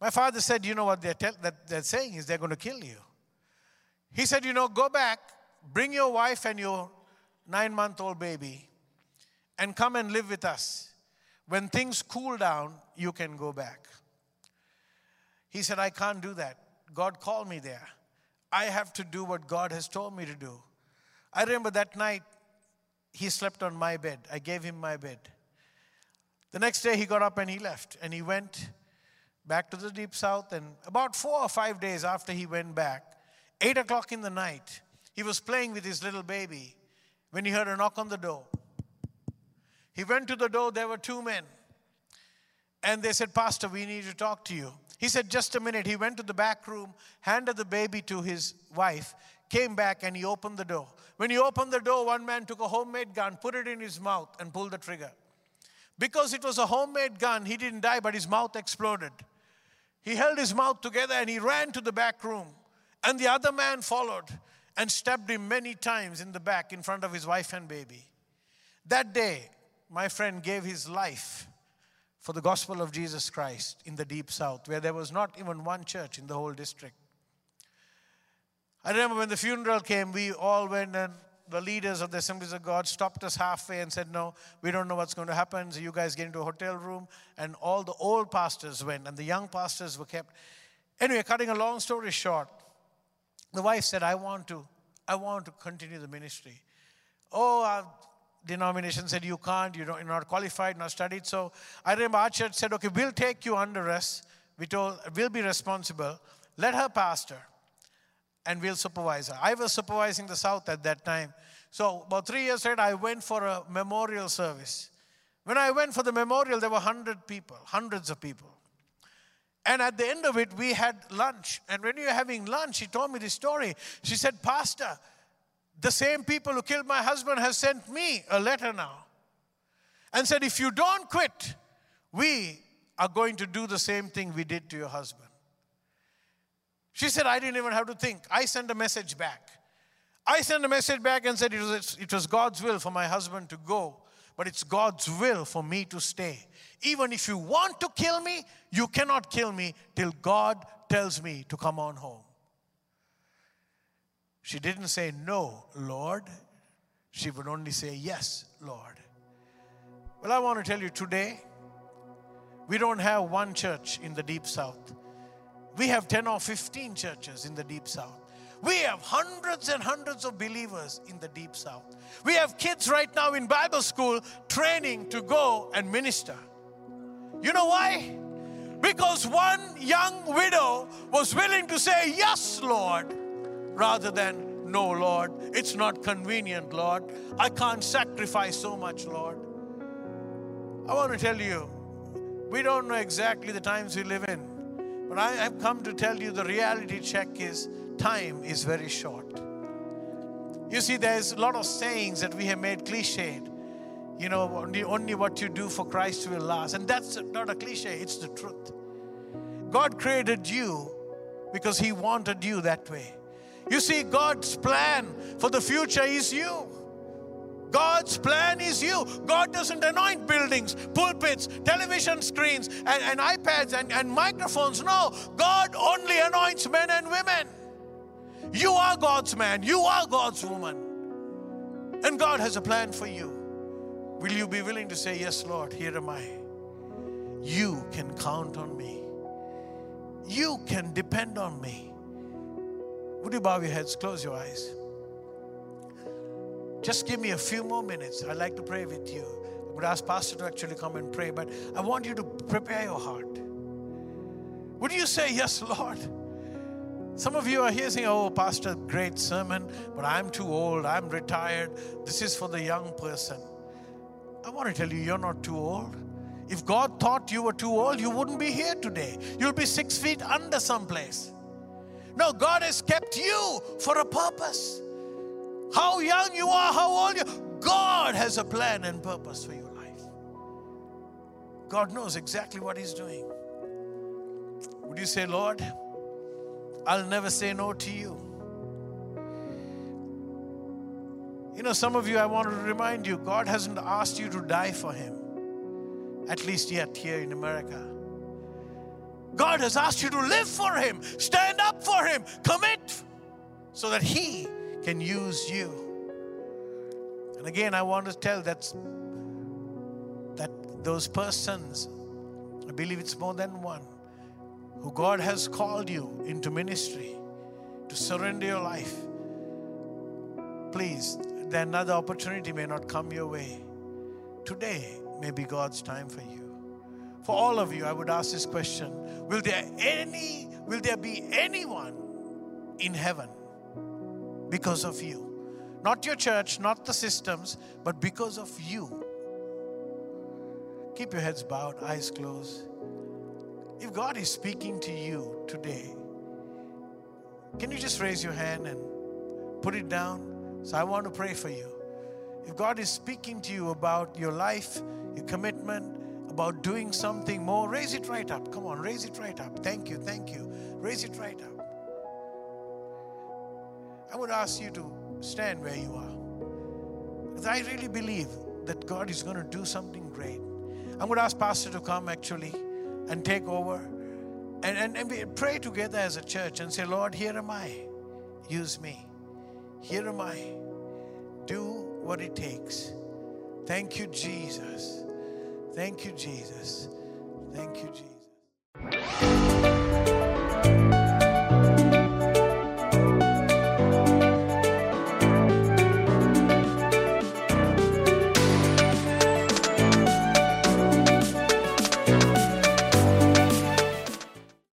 My father said, You know what they're, tell, that they're saying is they're going to kill you. He said, You know, go back, bring your wife and your nine month old baby, and come and live with us. When things cool down, you can go back. He said, I can't do that. God called me there. I have to do what God has told me to do. I remember that night, he slept on my bed. I gave him my bed. The next day, he got up and he left. And he went back to the deep south. And about four or five days after he went back, eight o'clock in the night, he was playing with his little baby when he heard a knock on the door. He went to the door, there were two men. And they said, Pastor, we need to talk to you. He said, Just a minute. He went to the back room, handed the baby to his wife, came back, and he opened the door. When he opened the door, one man took a homemade gun, put it in his mouth, and pulled the trigger. Because it was a homemade gun, he didn't die, but his mouth exploded. He held his mouth together and he ran to the back room. And the other man followed and stabbed him many times in the back in front of his wife and baby. That day, my friend gave his life for the gospel of Jesus Christ in the deep south, where there was not even one church in the whole district. I remember when the funeral came, we all went and the leaders of the Assemblies of God stopped us halfway and said, No, we don't know what's going to happen. So you guys get into a hotel room. And all the old pastors went, and the young pastors were kept. Anyway, cutting a long story short, the wife said, I want to, I want to continue the ministry. Oh, our denomination said, You can't, you don't, you're not qualified, not studied. So I remember our church said, Okay, we'll take you under us. We told, we'll be responsible. Let her pastor and we'll supervise her. I was supervising the South at that time. So about three years later, I went for a memorial service. When I went for the memorial, there were 100 people, hundreds of people. And at the end of it, we had lunch. And when we were having lunch, she told me this story. She said, Pastor, the same people who killed my husband has sent me a letter now. And said, if you don't quit, we are going to do the same thing we did to your husband. She said, I didn't even have to think. I sent a message back. I sent a message back and said it was, it was God's will for my husband to go, but it's God's will for me to stay. Even if you want to kill me, you cannot kill me till God tells me to come on home. She didn't say, No, Lord. She would only say, Yes, Lord. Well, I want to tell you today, we don't have one church in the deep south. We have 10 or 15 churches in the deep south. We have hundreds and hundreds of believers in the deep south. We have kids right now in Bible school training to go and minister. You know why? Because one young widow was willing to say, Yes, Lord, rather than, No, Lord, it's not convenient, Lord. I can't sacrifice so much, Lord. I want to tell you, we don't know exactly the times we live in. But I have come to tell you the reality check is time is very short. You see, there's a lot of sayings that we have made cliched. You know, only, only what you do for Christ will last. And that's not a cliche, it's the truth. God created you because He wanted you that way. You see, God's plan for the future is you. God's plan is you. God doesn't anoint buildings, pulpits, television screens, and, and iPads and, and microphones. No, God only anoints men and women. You are God's man, you are God's woman. And God has a plan for you. Will you be willing to say, Yes, Lord, here am I? You can count on me. You can depend on me. Would you bow your heads, close your eyes? Just give me a few more minutes. I'd like to pray with you. I would ask Pastor to actually come and pray, but I want you to prepare your heart. Would you say, Yes, Lord? Some of you are here saying, Oh, Pastor, great sermon, but I'm too old, I'm retired. This is for the young person. I want to tell you, you're not too old. If God thought you were too old, you wouldn't be here today. You'll be six feet under someplace. No, God has kept you for a purpose. How young you are, how old you are, God has a plan and purpose for your life. God knows exactly what He's doing. Would you say, Lord, I'll never say no to you? You know, some of you, I want to remind you, God hasn't asked you to die for Him, at least yet here in America. God has asked you to live for Him, stand up for Him, commit so that He can use you. And again, I want to tell that, that those persons, I believe it's more than one, who God has called you into ministry to surrender your life. Please, then another opportunity may not come your way. Today may be God's time for you. For all of you, I would ask this question Will there any will there be anyone in heaven because of you? Not your church, not the systems, but because of you. Keep your heads bowed, eyes closed. If God is speaking to you today, can you just raise your hand and put it down? So I want to pray for you. If God is speaking to you about your life, your commitment, about doing something more, raise it right up. Come on, raise it right up. Thank you, thank you. Raise it right up. I would ask you to stand where you are. Because I really believe that God is going to do something great. I'm going to ask Pastor to come actually and take over and, and, and we pray together as a church and say, Lord, here am I. Use me. Here am I. Do what it takes. Thank you, Jesus. Thank you, Jesus. Thank you, Jesus.